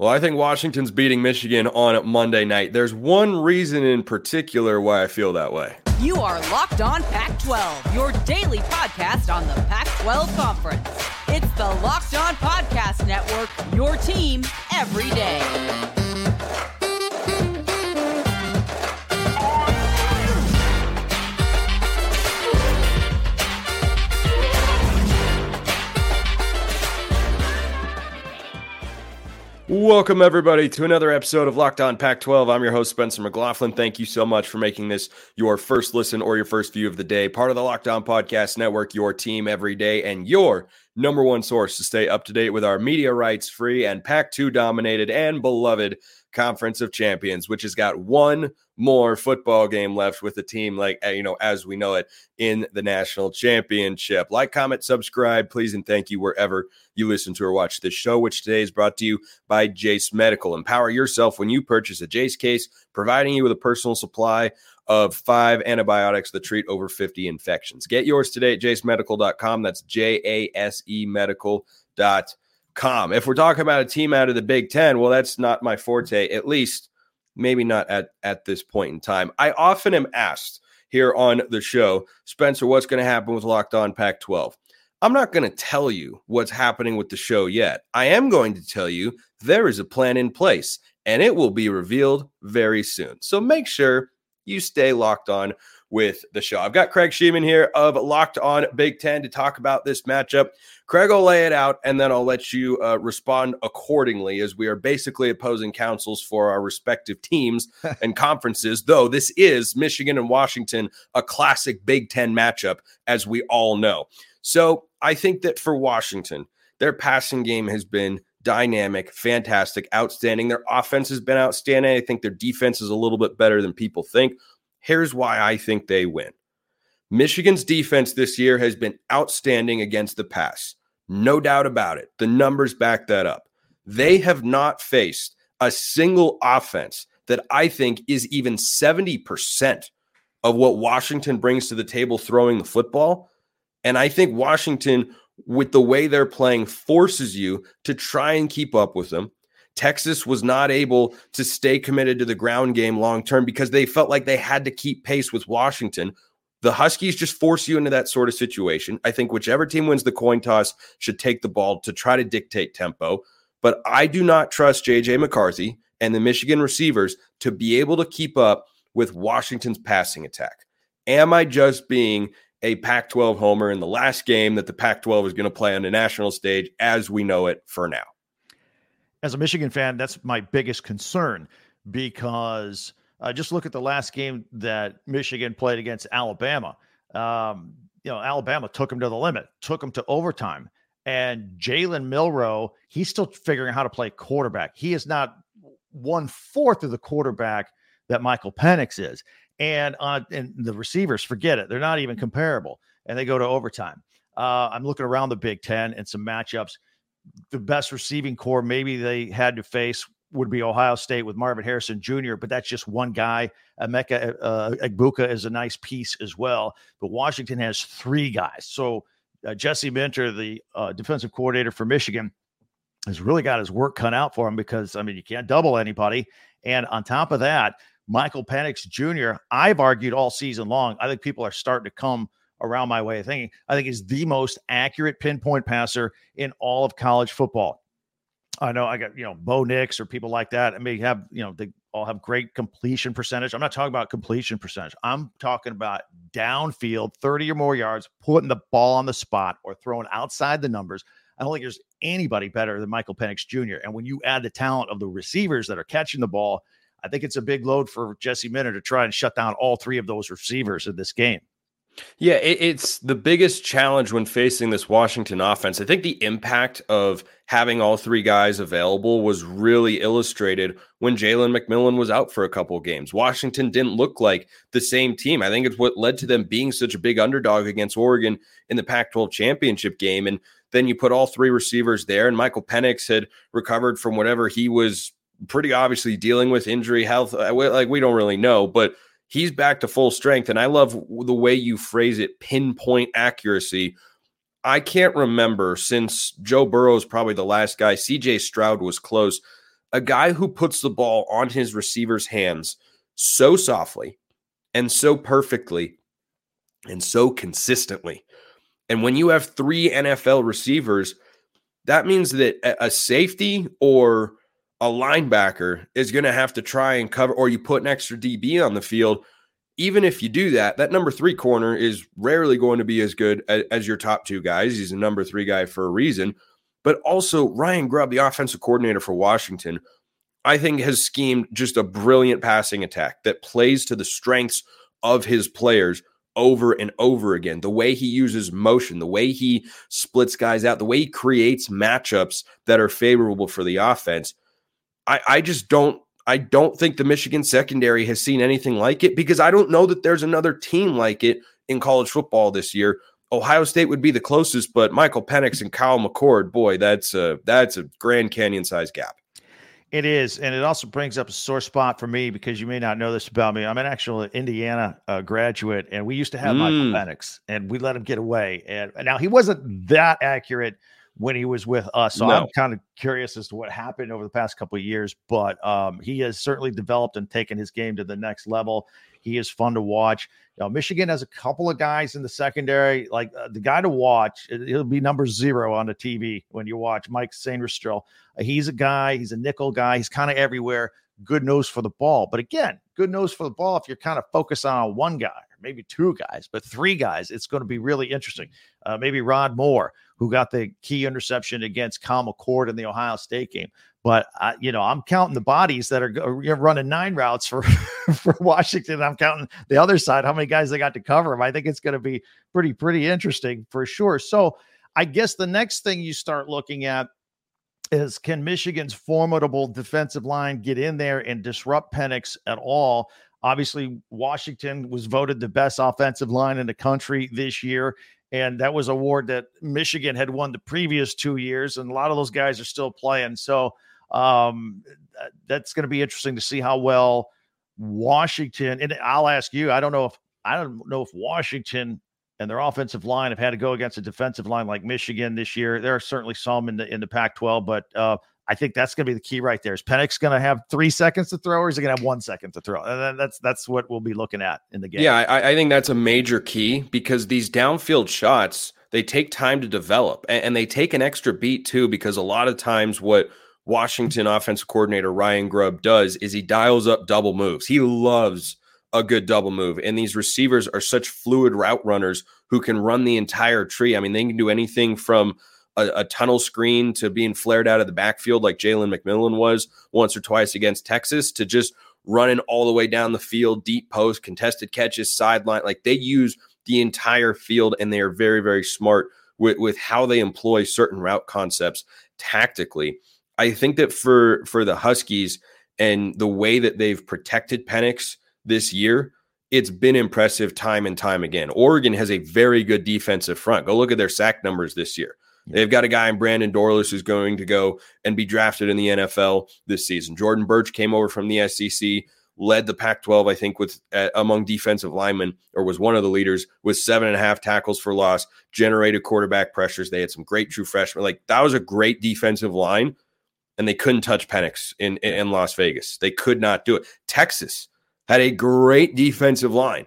Well, I think Washington's beating Michigan on Monday night. There's one reason in particular why I feel that way. You are Locked On Pac 12, your daily podcast on the Pac 12 Conference. It's the Locked On Podcast Network, your team every day. Welcome, everybody, to another episode of Locked On Pac 12. I'm your host, Spencer McLaughlin. Thank you so much for making this your first listen or your first view of the day. Part of the Locked On Podcast Network, your team every day, and your number one source to stay up to date with our media rights free and Pac 2 dominated and beloved Conference of Champions, which has got one more football game left with the team, like, eh, you know, as we know it in the national championship. Like, comment, subscribe, please, and thank you wherever you listen to or watch this show, which today is brought to you by Jase Medical. Empower yourself when you purchase a Jase case, providing you with a personal supply of five antibiotics that treat over 50 infections. Get yours today at jasemedical.com. That's J A S E medical.com. If we're talking about a team out of the Big Ten, well, that's not my forte, at least maybe not at, at this point in time. I often am asked here on the show, Spencer, what's going to happen with Locked On Pac 12? I'm not going to tell you what's happening with the show yet. I am going to tell you there is a plan in place and it will be revealed very soon. So make sure you stay locked on with the show. I've got Craig Shemon here of Locked On Big Ten to talk about this matchup. Craig will lay it out, and then I'll let you uh, respond accordingly as we are basically opposing counsels for our respective teams and conferences. Though this is Michigan and Washington, a classic Big Ten matchup, as we all know. So I think that for Washington, their passing game has been dynamic, fantastic, outstanding. Their offense has been outstanding. I think their defense is a little bit better than people think. Here's why I think they win. Michigan's defense this year has been outstanding against the pass. No doubt about it. The numbers back that up. They have not faced a single offense that I think is even 70% of what Washington brings to the table throwing the football. And I think Washington, with the way they're playing, forces you to try and keep up with them. Texas was not able to stay committed to the ground game long term because they felt like they had to keep pace with Washington. The Huskies just force you into that sort of situation. I think whichever team wins the coin toss should take the ball to try to dictate tempo. But I do not trust JJ McCarthy and the Michigan receivers to be able to keep up with Washington's passing attack. Am I just being a Pac 12 homer in the last game that the Pac 12 is going to play on the national stage as we know it for now? As a Michigan fan, that's my biggest concern because uh, just look at the last game that Michigan played against Alabama. Um, you know, Alabama took them to the limit, took them to overtime. And Jalen Milroe, he's still figuring out how to play quarterback. He is not one fourth of the quarterback that Michael Penix is. And on and the receivers, forget it. They're not even comparable. And they go to overtime. Uh, I'm looking around the Big Ten and some matchups the best receiving corps maybe they had to face would be Ohio State with Marvin Harrison Jr., but that's just one guy. Emeka uh, Egbuka is a nice piece as well, but Washington has three guys. So uh, Jesse Minter, the uh, defensive coordinator for Michigan, has really got his work cut out for him because I mean you can't double anybody, and on top of that, Michael Penix Jr. I've argued all season long. I think people are starting to come around my way of thinking. I think he's the most accurate pinpoint passer in all of college football. I know I got, you know, Bo Nix or people like that. I may have, you know, they all have great completion percentage. I'm not talking about completion percentage. I'm talking about downfield, 30 or more yards, putting the ball on the spot or throwing outside the numbers. I don't think there's anybody better than Michael Penix Jr. And when you add the talent of the receivers that are catching the ball, I think it's a big load for Jesse Minter to try and shut down all three of those receivers in this game. Yeah, it, it's the biggest challenge when facing this Washington offense. I think the impact of having all three guys available was really illustrated when Jalen McMillan was out for a couple games. Washington didn't look like the same team. I think it's what led to them being such a big underdog against Oregon in the Pac 12 championship game. And then you put all three receivers there, and Michael Penix had recovered from whatever he was pretty obviously dealing with injury, health. Uh, like we don't really know, but he's back to full strength. And I love the way you phrase it pinpoint accuracy. I can't remember since Joe Burrow is probably the last guy. CJ Stroud was close. a guy who puts the ball on his receiver's hands so softly and so perfectly and so consistently. And when you have three NFL receivers, that means that a safety or a linebacker is going to have to try and cover, or you put an extra DB on the field. Even if you do that, that number three corner is rarely going to be as good as, as your top two guys. He's a number three guy for a reason. But also, Ryan Grubb, the offensive coordinator for Washington, I think has schemed just a brilliant passing attack that plays to the strengths of his players over and over again. The way he uses motion, the way he splits guys out, the way he creates matchups that are favorable for the offense. I, I just don't I don't think the Michigan secondary has seen anything like it because I don't know that there's another team like it in college football this year. Ohio State would be the closest, but Michael Penix and Kyle McCord, boy, that's a that's a Grand Canyon size gap. It is, and it also brings up a sore spot for me because you may not know this about me. I'm an actual Indiana uh, graduate, and we used to have mm. Michael Penix, and we let him get away. And now he wasn't that accurate when he was with us, so no. I'm kind of curious as to what happened over the past couple of years. But um, he has certainly developed and taken his game to the next level. He is fun to watch. You know, Michigan has a couple of guys in the secondary, like uh, the guy to watch. He'll be number zero on the TV when you watch Mike Sainristil. Uh, he's a guy. He's a nickel guy. He's kind of everywhere. Good nose for the ball, but again, good nose for the ball. If you're kind of focused on one guy or maybe two guys, but three guys, it's going to be really interesting. Uh, maybe Rod Moore, who got the key interception against Kyle McCord in the Ohio State game. But I, you know, I'm counting the bodies that are running nine routes for for Washington. I'm counting the other side, how many guys they got to cover them. I think it's going to be pretty pretty interesting for sure. So I guess the next thing you start looking at is can Michigan's formidable defensive line get in there and disrupt Penix at all? Obviously, Washington was voted the best offensive line in the country this year. And that was a award that Michigan had won the previous two years. And a lot of those guys are still playing. So um, that's going to be interesting to see how well Washington. And I'll ask you. I don't know if I don't know if Washington and their offensive line have had to go against a defensive line like Michigan this year. There are certainly some in the in the Pac-12, but uh, I think that's going to be the key right there. Is Penix going to have three seconds to throw, or is he going to have one second to throw? And that's that's what we'll be looking at in the game. Yeah, I, I think that's a major key because these downfield shots they take time to develop, and, and they take an extra beat too. Because a lot of times, what Washington offensive coordinator Ryan Grubb does is he dials up double moves. He loves a good double move. And these receivers are such fluid route runners who can run the entire tree. I mean, they can do anything from a, a tunnel screen to being flared out of the backfield like Jalen McMillan was once or twice against Texas to just running all the way down the field, deep post, contested catches, sideline. Like they use the entire field and they are very, very smart with, with how they employ certain route concepts tactically. I think that for for the Huskies and the way that they've protected Penix this year, it's been impressive time and time again. Oregon has a very good defensive front. Go look at their sack numbers this year. They've got a guy in Brandon Dorlus who's going to go and be drafted in the NFL this season. Jordan Burch came over from the SEC, led the Pac-12, I think, with uh, among defensive linemen, or was one of the leaders with seven and a half tackles for loss, generated quarterback pressures. They had some great true freshmen. Like that was a great defensive line and they couldn't touch Penix in, in Las Vegas. They could not do it. Texas had a great defensive line,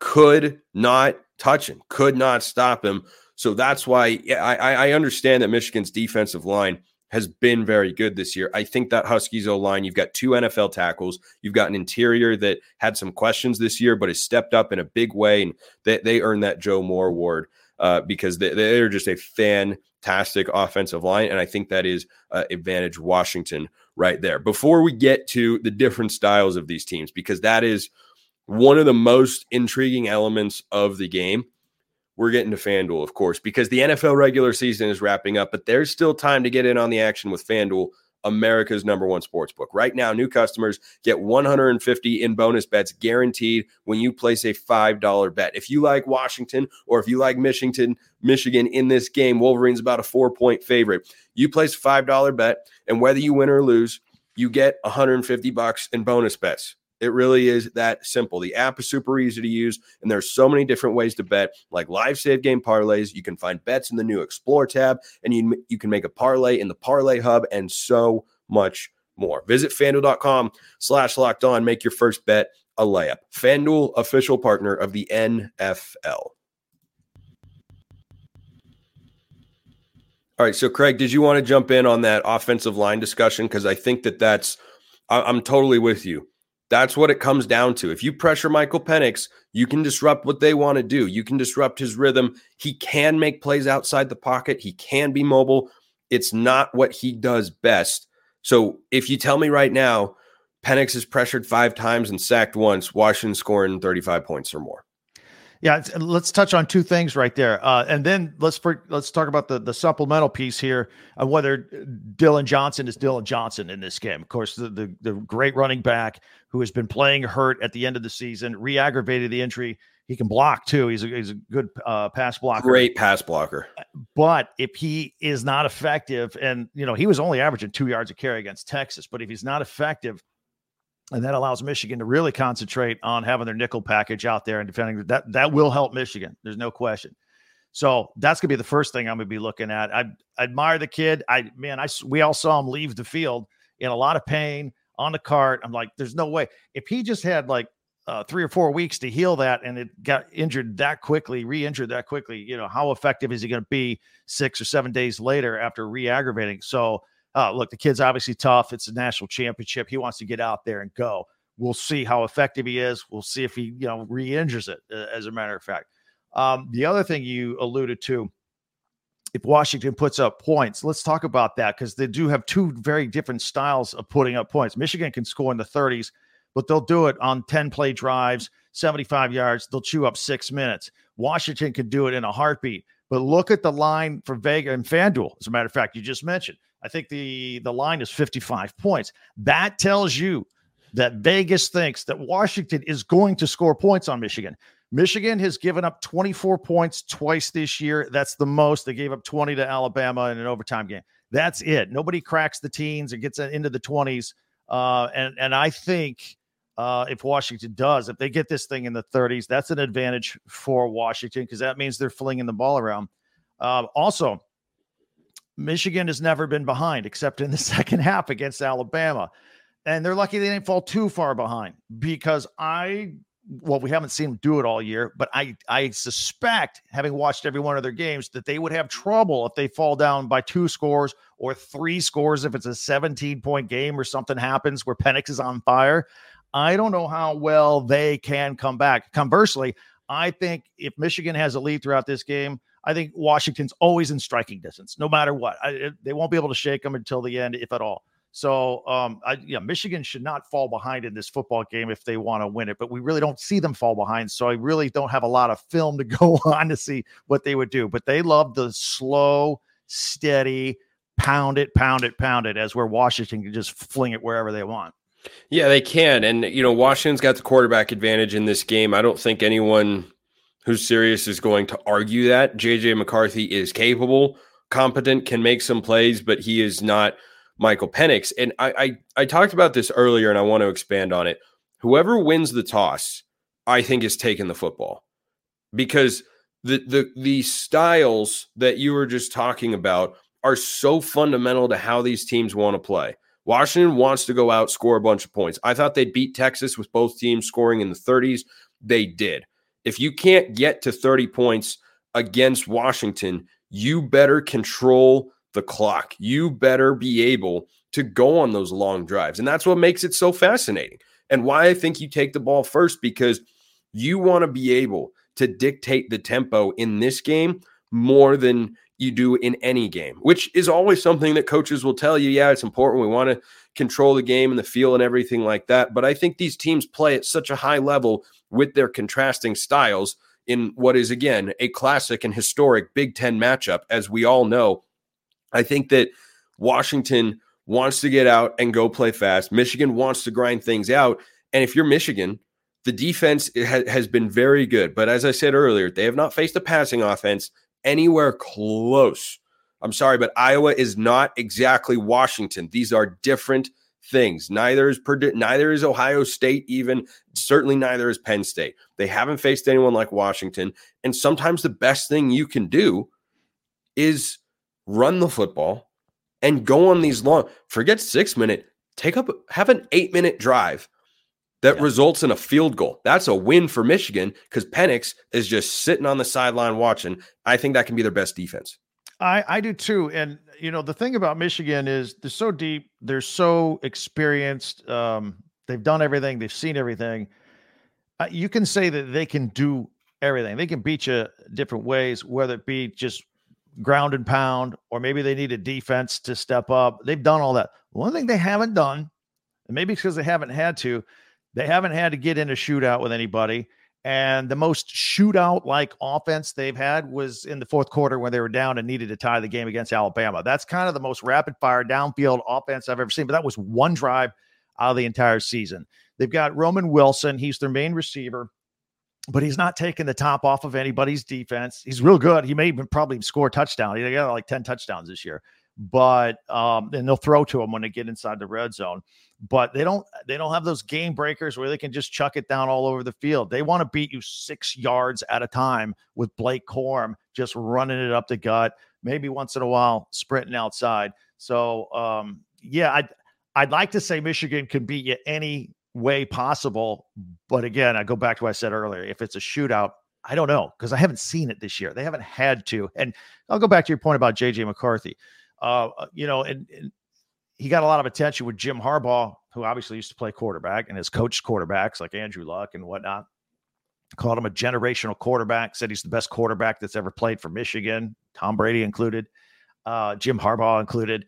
could not touch him, could not stop him. So that's why I, I understand that Michigan's defensive line has been very good this year. I think that Huskies O line, you've got two NFL tackles, you've got an interior that had some questions this year, but has stepped up in a big way, and they, they earned that Joe Moore Award uh, because they, they're just a fantastic offensive line. And I think that is uh, advantage Washington right there. Before we get to the different styles of these teams, because that is one of the most intriguing elements of the game. We're getting to FanDuel, of course, because the NFL regular season is wrapping up, but there's still time to get in on the action with FanDuel America's number one sports book. Right now, new customers get 150 in bonus bets guaranteed when you place a $5 bet. If you like Washington or if you like Michigan, Michigan in this game, Wolverine's about a four point favorite. You place a $5 bet, and whether you win or lose, you get 150 bucks in bonus bets. It really is that simple. The app is super easy to use, and there's so many different ways to bet, like live same game parlays. You can find bets in the new Explore tab, and you you can make a parlay in the Parlay Hub, and so much more. Visit fanduel.com slash locked on. Make your first bet a layup. FanDuel, official partner of the NFL. All right. So, Craig, did you want to jump in on that offensive line discussion? Because I think that that's, I'm totally with you. That's what it comes down to. If you pressure Michael Penix, you can disrupt what they want to do. You can disrupt his rhythm. He can make plays outside the pocket, he can be mobile. It's not what he does best. So, if you tell me right now, Penix is pressured five times and sacked once, Washington scoring 35 points or more. Yeah, let's touch on two things right there, uh, and then let's let's talk about the the supplemental piece here of whether Dillon Johnson is Dillon Johnson in this game. Of course, the, the the great running back who has been playing hurt at the end of the season, re-aggravated the injury. He can block too. He's a, he's a good uh, pass blocker. Great pass blocker. But if he is not effective, and you know he was only averaging two yards a carry against Texas, but if he's not effective, and that allows Michigan to really concentrate on having their nickel package out there and defending that that will help Michigan. There's no question. So that's gonna be the first thing I'm gonna be looking at. I, I admire the kid. I man, I we all saw him leave the field in a lot of pain on the cart. I'm like, there's no way if he just had like uh, three or four weeks to heal that and it got injured that quickly, re-injured that quickly. You know, how effective is he to be six or seven days later after re-aggravating? So uh, look, the kid's obviously tough. It's a national championship. He wants to get out there and go. We'll see how effective he is. We'll see if he, you know, re-injures it. Uh, as a matter of fact, um, the other thing you alluded to, if Washington puts up points, let's talk about that because they do have two very different styles of putting up points. Michigan can score in the 30s, but they'll do it on 10 play drives, 75 yards. They'll chew up six minutes. Washington can do it in a heartbeat. But look at the line for Vega and FanDuel. As a matter of fact, you just mentioned I think the the line is 55 points. That tells you that Vegas thinks that Washington is going to score points on Michigan. Michigan has given up 24 points twice this year. That's the most. They gave up 20 to Alabama in an overtime game. That's it. Nobody cracks the teens or gets into the 20s. Uh, and and I think uh, if Washington does, if they get this thing in the 30s, that's an advantage for Washington because that means they're flinging the ball around. Uh, also, Michigan has never been behind except in the second half against Alabama. And they're lucky they didn't fall too far behind because I, well, we haven't seen them do it all year, but I, I suspect, having watched every one of their games, that they would have trouble if they fall down by two scores or three scores if it's a 17 point game or something happens where Penix is on fire. I don't know how well they can come back. Conversely, I think if Michigan has a lead throughout this game, I think Washington's always in striking distance, no matter what. I, they won't be able to shake them until the end, if at all. So, um, I, yeah, Michigan should not fall behind in this football game if they want to win it, but we really don't see them fall behind. So, I really don't have a lot of film to go on to see what they would do. But they love the slow, steady, pound it, pound it, pound it, as where Washington can just fling it wherever they want. Yeah, they can. And, you know, Washington's got the quarterback advantage in this game. I don't think anyone who's serious is going to argue that. JJ McCarthy is capable, competent, can make some plays, but he is not Michael Penix. And I, I, I talked about this earlier and I want to expand on it. Whoever wins the toss, I think is taking the football. Because the the the styles that you were just talking about are so fundamental to how these teams want to play. Washington wants to go out, score a bunch of points. I thought they'd beat Texas with both teams scoring in the 30s. They did. If you can't get to 30 points against Washington, you better control the clock. You better be able to go on those long drives. And that's what makes it so fascinating. And why I think you take the ball first because you want to be able to dictate the tempo in this game more than you do in any game, which is always something that coaches will tell you. Yeah, it's important. We want to control the game and the feel and everything like that. But I think these teams play at such a high level with their contrasting styles in what is, again, a classic and historic Big Ten matchup, as we all know. I think that Washington wants to get out and go play fast. Michigan wants to grind things out. And if you're Michigan, the defense has been very good. But as I said earlier, they have not faced a passing offense anywhere close. I'm sorry, but Iowa is not exactly Washington. These are different things. Neither is Purdue, neither is Ohio State, even certainly neither is Penn State. They haven't faced anyone like Washington. And sometimes the best thing you can do is run the football and go on these long, forget six minute, take up have an eight minute drive that yeah. results in a field goal. That's a win for Michigan because Penix is just sitting on the sideline watching. I think that can be their best defense. I, I do too. And, you know, the thing about Michigan is they're so deep, they're so experienced. Um, they've done everything, they've seen everything. Uh, you can say that they can do everything. They can beat you different ways, whether it be just ground and pound, or maybe they need a defense to step up. They've done all that. One thing they haven't done, and maybe because they haven't had to, they haven't had to get in a shootout with anybody. And the most shootout like offense they've had was in the fourth quarter when they were down and needed to tie the game against Alabama. That's kind of the most rapid fire downfield offense I've ever seen. But that was one drive out of the entire season. They've got Roman Wilson. He's their main receiver, but he's not taking the top off of anybody's defense. He's real good. He may even probably score a touchdown. He got like 10 touchdowns this year. But um, and they'll throw to him when they get inside the red zone but they don't they don't have those game breakers where they can just chuck it down all over the field. They want to beat you six yards at a time with Blake Corum just running it up the gut, maybe once in a while sprinting outside. So um, yeah, I'd I'd like to say Michigan can beat you any way possible, but again, I go back to what I said earlier. If it's a shootout, I don't know because I haven't seen it this year. They haven't had to, and I'll go back to your point about JJ McCarthy. Uh, you know, and, and he got a lot of attention with Jim Harbaugh, who obviously used to play quarterback and has coached quarterbacks like Andrew Luck and whatnot. Called him a generational quarterback, said he's the best quarterback that's ever played for Michigan, Tom Brady included, uh, Jim Harbaugh included.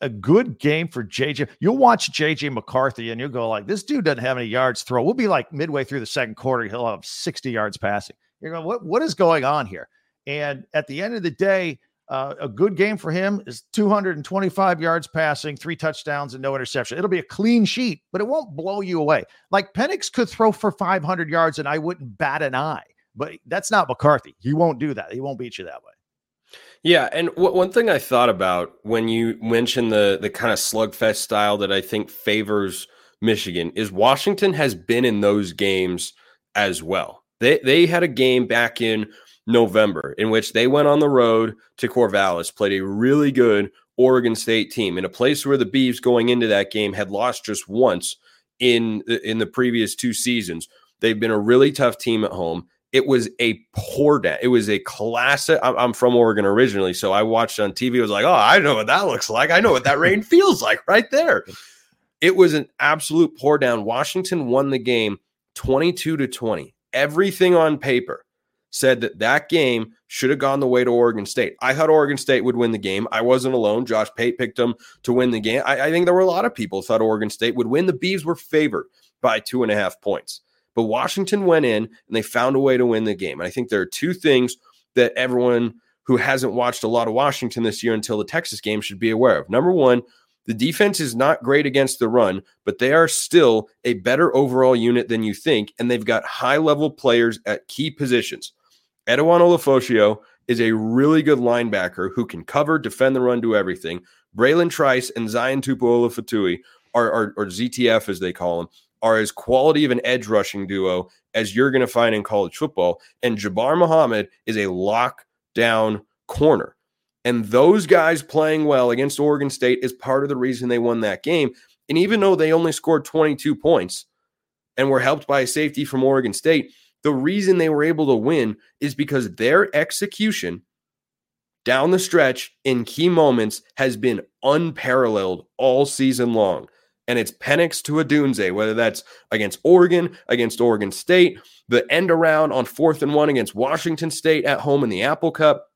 A good game for JJ. You'll watch JJ McCarthy and you'll go like, this dude doesn't have any yards throw. We'll be like midway through the second quarter, he'll have 60 yards passing. You're going, what, what is going on here? And at the end of the day, uh, a good game for him is 225 yards passing, three touchdowns, and no interception. It'll be a clean sheet, but it won't blow you away. Like Penix could throw for 500 yards, and I wouldn't bat an eye. But that's not McCarthy. He won't do that. He won't beat you that way. Yeah, and w- one thing I thought about when you mentioned the the kind of slugfest style that I think favors Michigan is Washington has been in those games as well. They they had a game back in November, in which they went on the road to Corvallis, played a really good Oregon State team in a place where the Beavs going into that game had lost just once in in the previous two seasons. They've been a really tough team at home. It was a poor day. It was a classic. I'm from Oregon originally, so I watched on TV. I was like, oh, I know what that looks like. I know what that rain feels like right there. It was an absolute pour down. Washington won the game 22 to 20. Everything on paper said that that game should have gone the way to Oregon State. I thought Oregon State would win the game. I wasn't alone. Josh Pate picked them to win the game. I, I think there were a lot of people thought Oregon State would win. The Bees were favored by two and a half points. But Washington went in and they found a way to win the game. And I think there are two things that everyone who hasn't watched a lot of Washington this year until the Texas game should be aware of. Number one, the defense is not great against the run, but they are still a better overall unit than you think. And they've got high level players at key positions. Edefuan Ulofoshio is a really good linebacker who can cover, defend the run, do everything. Bralen Trice and Zion Tupuola are, are, or ZTF as they call him, are as quality of an edge rushing duo as you're going to find in college football. And Jabbar Muhammad is a lockdown corner. And those guys playing well against Oregon State is part of the reason they won that game. And even though they only scored 22 points and were helped by a safety from Oregon State, the reason they were able to win is because their execution down the stretch in key moments has been unparalleled all season long. And it's Penix to Odunze, whether that's against Oregon, against Oregon State, the end around on fourth and one against Washington State at home in the Apple Cup.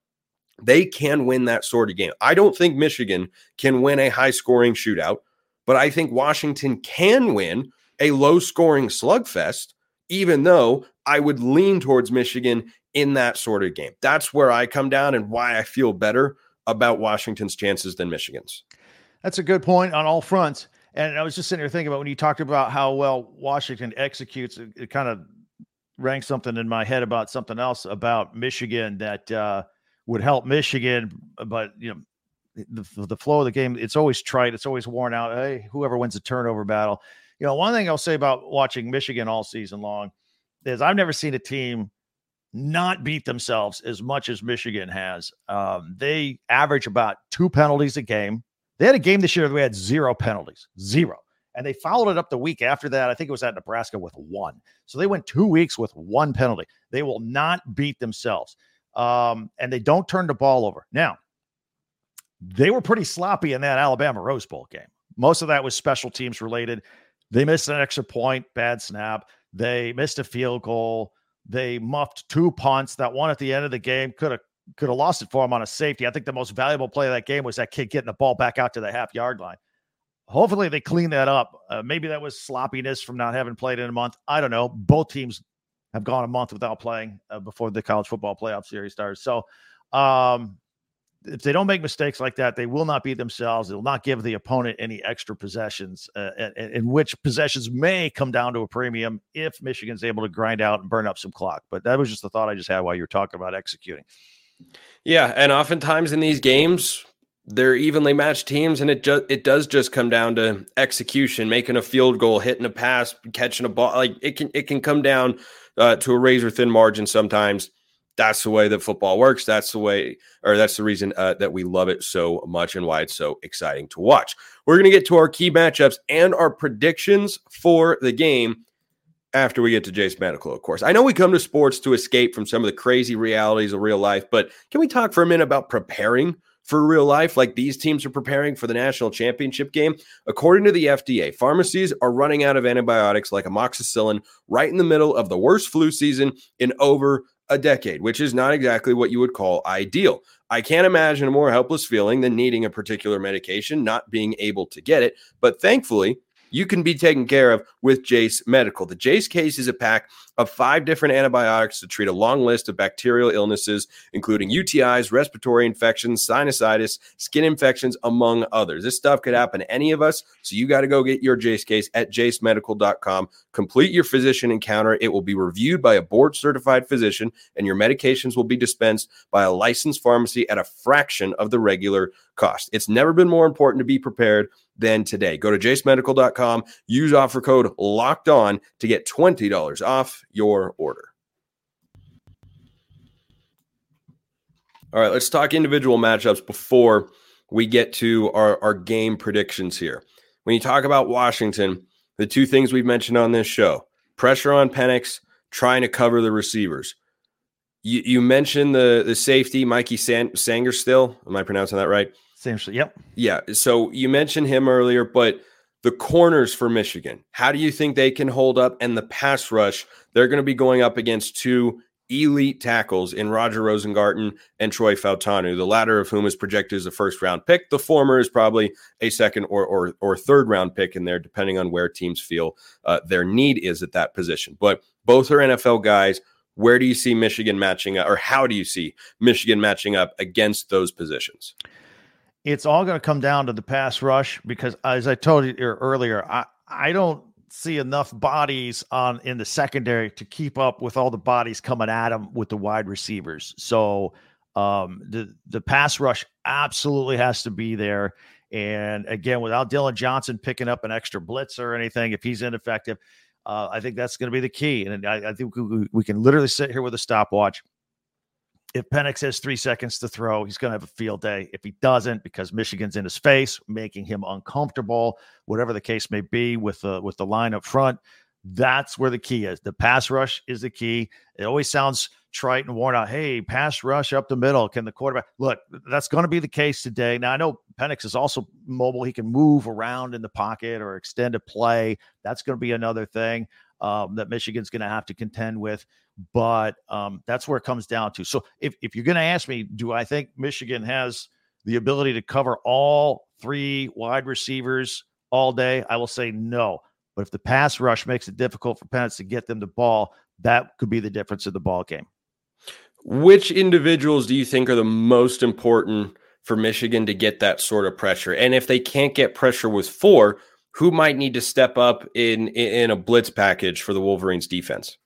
They can win that sort of game. I don't think Michigan can win a high scoring shootout, but I think Washington can win a low scoring slugfest even though I would lean towards Michigan in that sort of game. That's where I come down and why I feel better about Washington's chances than Michigan's. That's a good point on all fronts. And I was just sitting here thinking about when you talked about how well Washington executes, it, it kind of rang something in my head about something else about Michigan that uh, would help Michigan. But, you know, the, the flow of the game, it's always trite. It's always worn out. Hey, whoever wins the turnover battle you know, one thing I'll say about watching Michigan all season long is I've never seen a team not beat themselves as much as Michigan has. Um, they average about two penalties a game. They had a game this year where they had zero penalties, zero. And they followed it up the week after that. I think it was at Nebraska with one. So they went two weeks with one penalty. They will not beat themselves. Um, and they don't turn the ball over. Now, they were pretty sloppy in that Alabama Rose Bowl game. Most of that was special teams related. They missed an extra point, bad snap. They missed a field goal. They muffed two punts. That one at the end of the game could have could have lost it for him on a safety. I think the most valuable play of that game was that kid getting the ball back out to the half yard line. Hopefully they clean that up. Uh, maybe that was sloppiness from not having played in a month. I don't know. Both teams have gone a month without playing uh, before the college football playoff series starts. So, um, if they don't make mistakes like that, they will not beat themselves. They'll not give the opponent any extra possessions, uh, in which possessions may come down to a premium if Michigan's able to grind out and burn up some clock. But that was just the thought I just had while you were talking about executing. Yeah, and oftentimes in these games, they're evenly matched teams, and it just it does just come down to execution, making a field goal, hitting a pass, catching a ball. Like it can it can come down uh, to a razor thin margin sometimes. That's the way that football works. That's the way, or that's the reason uh, that we love it so much and why it's so exciting to watch. We're going to get to our key matchups and our predictions for the game after we get to Jase Medical, of course. I know we come to sports to escape from some of the crazy realities of real life, but can we talk for a minute about preparing for real life like these teams are preparing for the national championship game? According to the FDA, pharmacies are running out of antibiotics like amoxicillin right in the middle of the worst flu season in over a decade, which is not exactly what you would call ideal. I can't imagine a more helpless feeling than needing a particular medication, not being able to get it. But thankfully, you can be taken care of with Jase Medical. The Jase case is a pack of five different antibiotics to treat a long list of bacterial illnesses, including UTIs, respiratory infections, sinusitis, skin infections, among others. This stuff could happen to any of us. So you got to go get your Jase case at jasemedical.com. Complete your physician encounter. It will be reviewed by a board certified physician, and your medications will be dispensed by a licensed pharmacy at a fraction of the regular cost. It's never been more important to be prepared than today. Go to jasemedical.com, use offer code locked on to get $20 off your order. All right, let's talk individual matchups before we get to our, our game predictions here. When you talk about Washington, the two things we've mentioned on this show pressure on Penix, trying to cover the receivers. You, you mentioned the the safety, Mikey San, Still, Am I pronouncing that right? Essentially, yep. Yeah. So you mentioned him earlier, but the corners for Michigan, how do you think they can hold up? And the pass rush, they're going to be going up against two elite tackles in Roger Rosengarten and Troy Fautanu, the latter of whom is projected as a first round pick. The former is probably a second or or, or third round pick in there, depending on where teams feel uh, their need is at that position. But both are NFL guys. Where do you see Michigan matching up, or how do you see Michigan matching up against those positions? It's all going to come down to the pass rush because, as I told you earlier, I, I don't see enough bodies on in the secondary to keep up with all the bodies coming at them with the wide receivers. So um, the the pass rush absolutely has to be there. And again, without Dillon Johnson picking up an extra blitz or anything, if he's ineffective, uh, I think that's going to be the key. And I, I think we, we, can literally sit here with a stopwatch if Penix has three seconds to throw, he's going to have a field day. If he doesn't, because Michigan's in his face, making him uncomfortable, whatever the case may be with the with the line up front, that's where the key is. The pass rush is the key. It always sounds trite and worn out. Hey, pass rush up the middle. Can the quarterback look? That's going to be the case today. Now I know Penix is also mobile. He can move around in the pocket or extend a play. That's going to be another thing um, that Michigan's going to have to contend with. But um, that's where it comes down to. So if, if you're going to ask me, do I think Michigan has the ability to cover all three wide receivers all day? I will say no. But if the pass rush makes it difficult for Penix to get them the ball, that could be the difference in the ball game. Which individuals do you think are the most important for Michigan to get that sort of pressure? And if they can't get pressure with four, who might need to step up in in a blitz package for the Wolverines defense?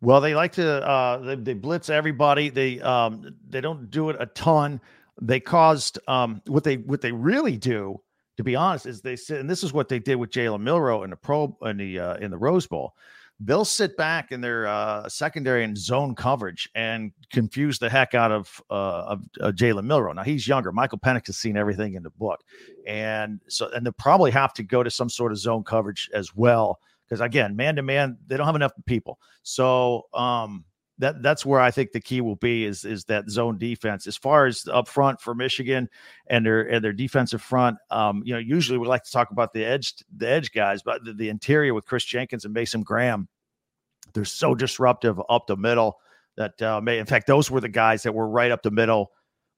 Well, they like to uh, they, they blitz everybody. They um, they don't do it a ton. They caused um, what they what they really do, to be honest, is they said, and this is what they did with Jalen Milroe in the pro in the uh, in the Rose Bowl. They'll sit back in their uh, secondary and zone coverage and confuse the heck out of uh, of uh, Jalen Milroe. Now he's younger. Michael Penix has seen everything in the book, and so and they'll probably have to go to some sort of zone coverage as well because again, man to man, they don't have enough people. So um, that that's where I think the key will be is is that zone defense. As far as up front for Michigan and their and their defensive front, um, you know, usually we like to talk about the edge the edge guys, but the, the interior with Kris Jenkins and Mason Graham, they're so disruptive up the middle that uh, may in fact those were the guys that were right up the middle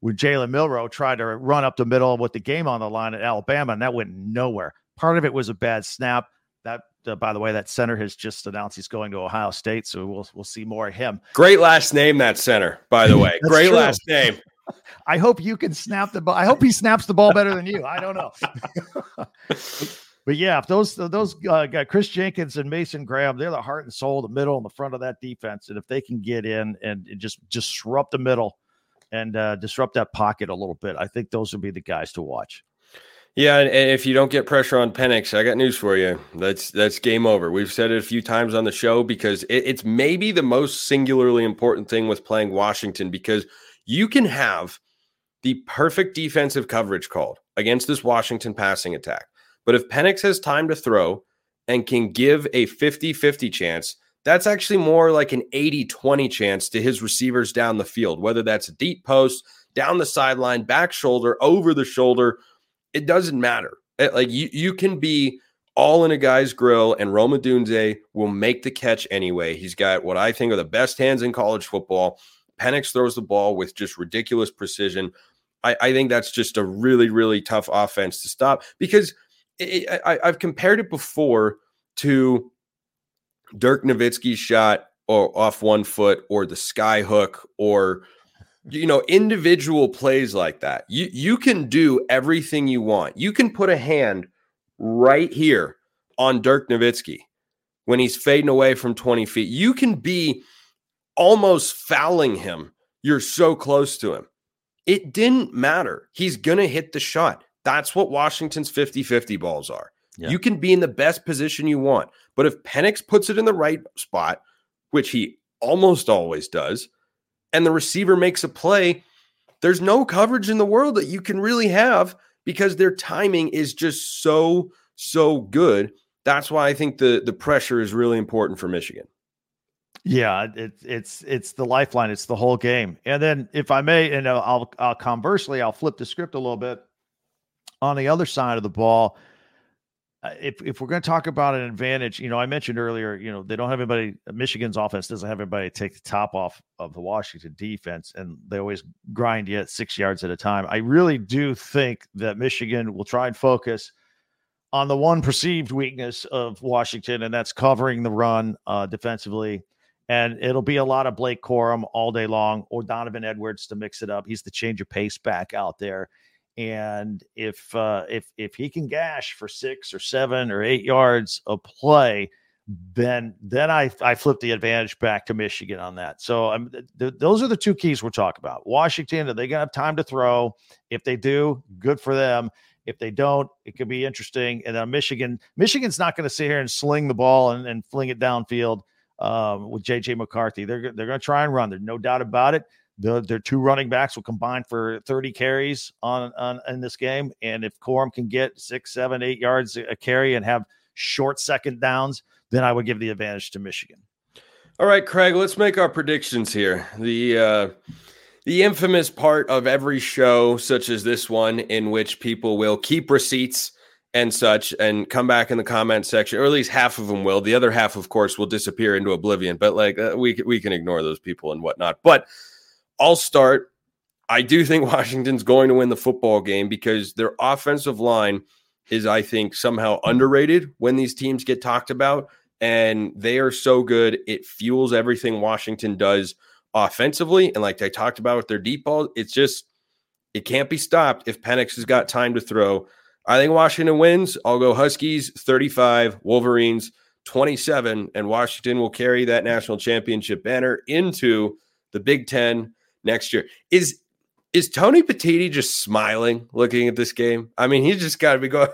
when Jalen Milroe tried to run up the middle with the game on the line at Alabama, and that went nowhere. Part of it was a bad snap. That uh, by the way, that center has just announced he's going to Ohio State, so we'll we'll see more of him. Great last name, that center. By the way, great true. last name. I hope you can snap the ball. I hope he snaps the ball better than you. I don't know. but yeah, if those those uh, Kris Jenkins and Mason Graham, they're the heart and soul, the middle and the front of that defense. And if they can get in and just disrupt the middle and uh, disrupt that pocket a little bit, I think those would be the guys to watch. Yeah, and, if you don't get pressure on Penix, I got news for you. That's that's game over. We've said it a few times on the show because it, it's maybe the most singularly important thing with playing Washington because you can have the perfect defensive coverage called against this Washington passing attack. But if Penix has time to throw and can give a 50-50 chance, that's actually more like an 80-20 chance to his receivers down the field, whether that's a deep post, down the sideline, back shoulder, over the shoulder – it doesn't matter. It, like you, you can be all in a guy's grill, and Rome Odunze will make the catch anyway. He's got what I think are the best hands in college football. Penix throws the ball with just ridiculous precision. I, I think that's just a really, really tough offense to stop because it, I, I've compared it before to Dirk Nowitzki's shot or off one foot or the sky hook or you know individual plays like that. You you can do everything you want. You can put a hand right here on dirk nowitzki when he's fading away from 20 feet. You can be almost fouling him. You're so close to him. It didn't matter. He's gonna hit the shot that's what washington's 50-50 balls are yeah. you can be in the best position you want but if penix puts it in the right spot which he almost always does and the receiver makes a play, there's no coverage in the world that you can really have because their timing is just so so good. That's why I think the the pressure is really important for Michigan. Yeah, it's it's it's the lifeline. It's the whole game. And then, if I may, and I'll, I'll conversely, I'll flip the script a little bit. On the other side of the ball, uh, if if we're going to talk about an advantage, you know, I mentioned earlier, you know, they don't have anybody. Michigan's offense doesn't have anybody take the top off of the Washington defense, and they always grind you at six yards at a time. I really do think that Michigan will try and focus on the one perceived weakness of Washington, and that's covering the run uh, defensively. And it'll be a lot of Blake Corum all day long, or Donovan Edwards to mix it up. He's the change of pace back out there. And if uh, if if he can gash for six or seven or eight yards a play, then then I I flip the advantage back to Michigan on that. So um, th- th- those are the two keys we're talking about. Washington, are they gonna have time to throw? If they do, good for them. If they don't, it could be interesting. And Michigan, Michigan's not going to sit here and sling the ball and, and fling it downfield um, with JJ McCarthy. They're they're going to try and run. There's no doubt about it. The, their two running backs will combine for 30 carries on, on in this game. And if Corum can get six, seven, eight yards a carry and have short second downs, then I would give the advantage to Michigan. All right, Craig, let's make our predictions here. The uh, the infamous part of every show, such as this one, in which people will keep receipts and such and come back in the comment section, or at least half of them will. The other half, of course, will disappear into oblivion. But like uh, we we can ignore those people and whatnot. But I'll start. I do think Washington's going to win the football game because their offensive line is, I think, somehow underrated when these teams get talked about. And they are so good. It fuels everything Washington does offensively. And like I talked about with their deep ball, it's just, it can't be stopped if Penix has got time to throw. I think Washington wins. I'll go Huskies 35, Wolverines 27, and Washington will carry that national championship banner into the Big Ten next year. Is is Tony Petitti just smiling looking at this game? I mean, he's just got to be going,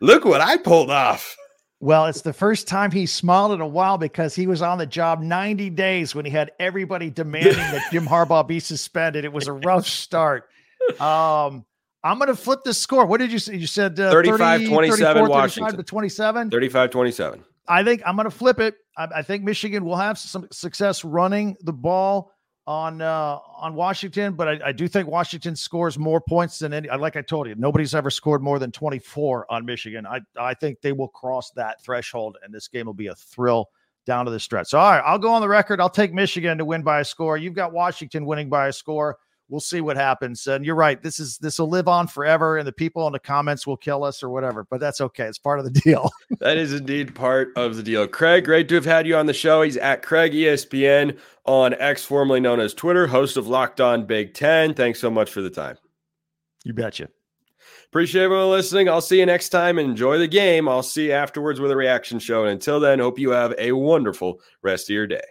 look what I pulled off. Well, it's the first time he smiled in a while because he was on the job 90 days when he had everybody demanding that Jim Harbaugh be suspended. It was a rough start. Um, I'm going to flip the score. What did you say? You said uh, 35 30, 27 Washington. to 27. 35 27. I think I'm going to flip it. I, I, think Michigan will have some success running the ball on uh, on Washington, but I, I, do think Washington scores more points than any. Like I told you, nobody's ever scored more than 24 on Michigan. I I think they will cross that threshold, and this game will be a thrill down to the stretch. So all right, I'll go on the record. I'll take Michigan to win by a score. You've got Washington winning by a score we'll see what happens. And you're right. This is this will live on forever, and the people in the comments will kill us or whatever. But that's okay. It's part of the deal. that is indeed part of the deal. Craig, great to have had you on the show. He's at Craig ESPN on X, formerly known as Twitter, host of Locked On Big Ten. Thanks so much for the time. You betcha. Appreciate everyone listening. I'll see you next time. Enjoy the game. I'll see you afterwards with a reaction show. And until then, hope you have a wonderful rest of your day.